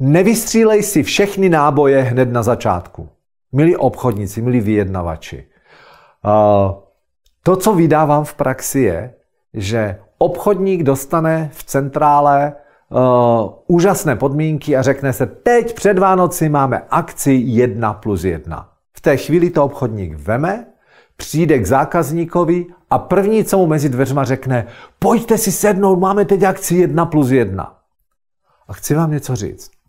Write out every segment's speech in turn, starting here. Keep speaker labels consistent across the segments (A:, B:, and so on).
A: Nevystřílej si všechny náboje hned na začátku. Milí obchodníci, milí vyjednavači. To, co vydávám v praxi, je, že obchodník dostane v centrále úžasné podmínky a řekne se, teď před Vánoci máme akci 1 plus 1. V té chvíli to obchodník veme, přijde k zákazníkovi a první, co mu mezi dveřma řekne, pojďte si sednout, máme teď akci 1 plus 1. A chci vám něco říct.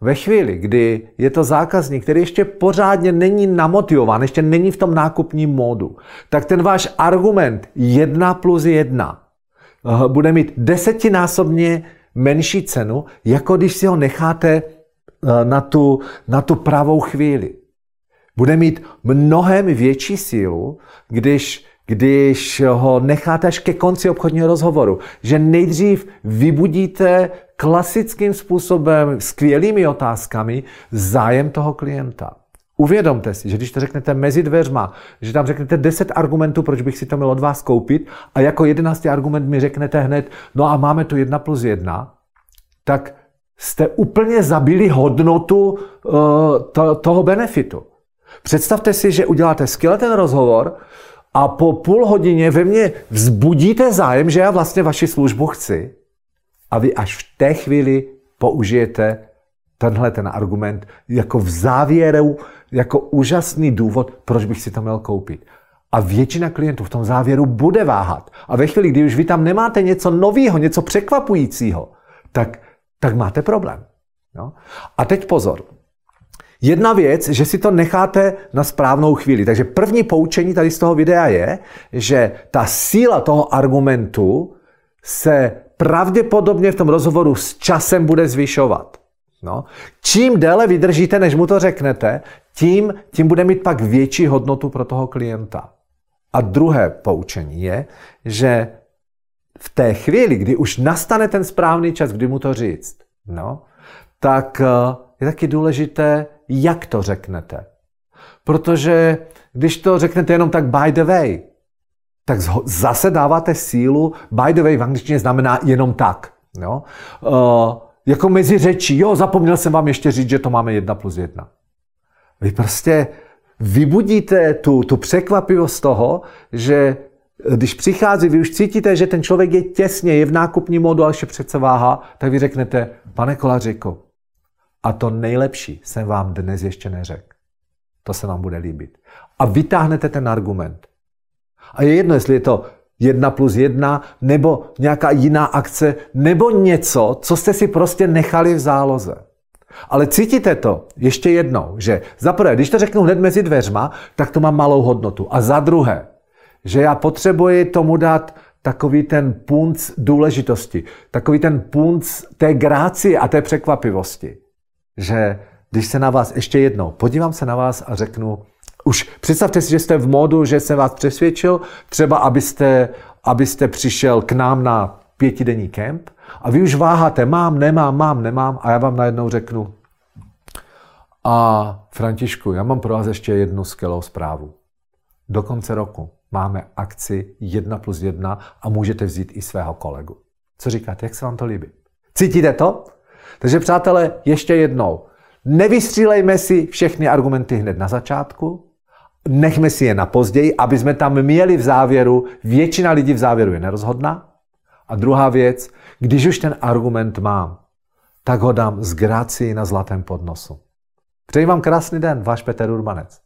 A: Ve chvíli, kdy je to zákazník, který ještě pořádně není namotivován, ještě není v tom nákupním módu, tak ten váš argument 1 plus 1 eh, bude mít desetinásobně menší cenu, jako když si ho necháte eh, na tu, na tu pravou chvíli. Bude mít mnohem větší sílu, když, když ho necháte až ke konci obchodního rozhovoru. Že nejdřív vybudíte klasickým způsobem, skvělými otázkami, zájem toho klienta. Uvědomte si, že když to řeknete mezi dveřma, že tam řeknete 10 argumentů, proč bych si to měl od vás koupit, a jako jedenáctý argument mi řeknete hned, no a máme tu 1 plus 1, tak jste úplně zabili hodnotu uh, to, toho benefitu. Představte si, že uděláte skvěle ten rozhovor a po půl hodině ve mně vzbudíte zájem, že já vlastně vaši službu chci a vy až v té chvíli použijete tenhle ten argument jako v závěru, jako úžasný důvod, proč bych si to měl koupit. A většina klientů v tom závěru bude váhat. A ve chvíli, kdy už vy tam nemáte něco nového, něco překvapujícího, tak, tak máte problém. No? A teď pozor. Jedna věc, že si to necháte na správnou chvíli. Takže první poučení tady z toho videa je, že ta síla toho argumentu se pravděpodobně v tom rozhovoru s časem bude zvyšovat. No. Čím déle vydržíte, než mu to řeknete, tím, tím bude mít pak větší hodnotu pro toho klienta. A druhé poučení je, že v té chvíli, kdy už nastane ten správný čas, kdy mu to říct, no, tak eh, je taky důležité, jak to řeknete. Protože když to řeknete jenom tak by the way, tak zase dáváte sílu. By the way v angličtině znamená jenom tak. Jo? Uh, jako mezi řečí, jo, zapomněl jsem vám ještě říct, že to máme jedna plus jedna. Vy prostě vybudíte tu, tu překvapivost toho, že když přichází, vy už cítíte, že ten člověk je těsně, je v nákupním modu, ale ještě přece váha, tak vy řeknete, pane Kolařiku, a to nejlepší jsem vám dnes ještě neřekl. To se vám bude líbit. A vytáhnete ten argument. A je jedno, jestli je to jedna plus jedna, nebo nějaká jiná akce, nebo něco, co jste si prostě nechali v záloze. Ale cítíte to ještě jednou, že za prvé, když to řeknu hned mezi dveřma, tak to má malou hodnotu. A za druhé, že já potřebuji tomu dát takový ten punc důležitosti, takový ten punc té grácie a té překvapivosti. Že když se na vás ještě jednou podívám se na vás a řeknu, už představte si, že jste v módu, že jsem vás přesvědčil, třeba abyste, abyste přišel k nám na pětidenní kemp a vy už váháte, mám, nemám, mám, nemám a já vám najednou řeknu, a Františku, já mám pro vás ještě jednu skvělou zprávu. Do konce roku máme akci 1 plus 1 a můžete vzít i svého kolegu. Co říkáte, jak se vám to líbí? Cítíte to? Takže přátelé, ještě jednou. Nevystřílejme si všechny argumenty hned na začátku, nechme si je na později, aby jsme tam měli v závěru, většina lidí v závěru je nerozhodná. A druhá věc, když už ten argument mám, tak ho dám z grácii na zlatém podnosu. Přeji vám krásný den, váš Petr Urbanec.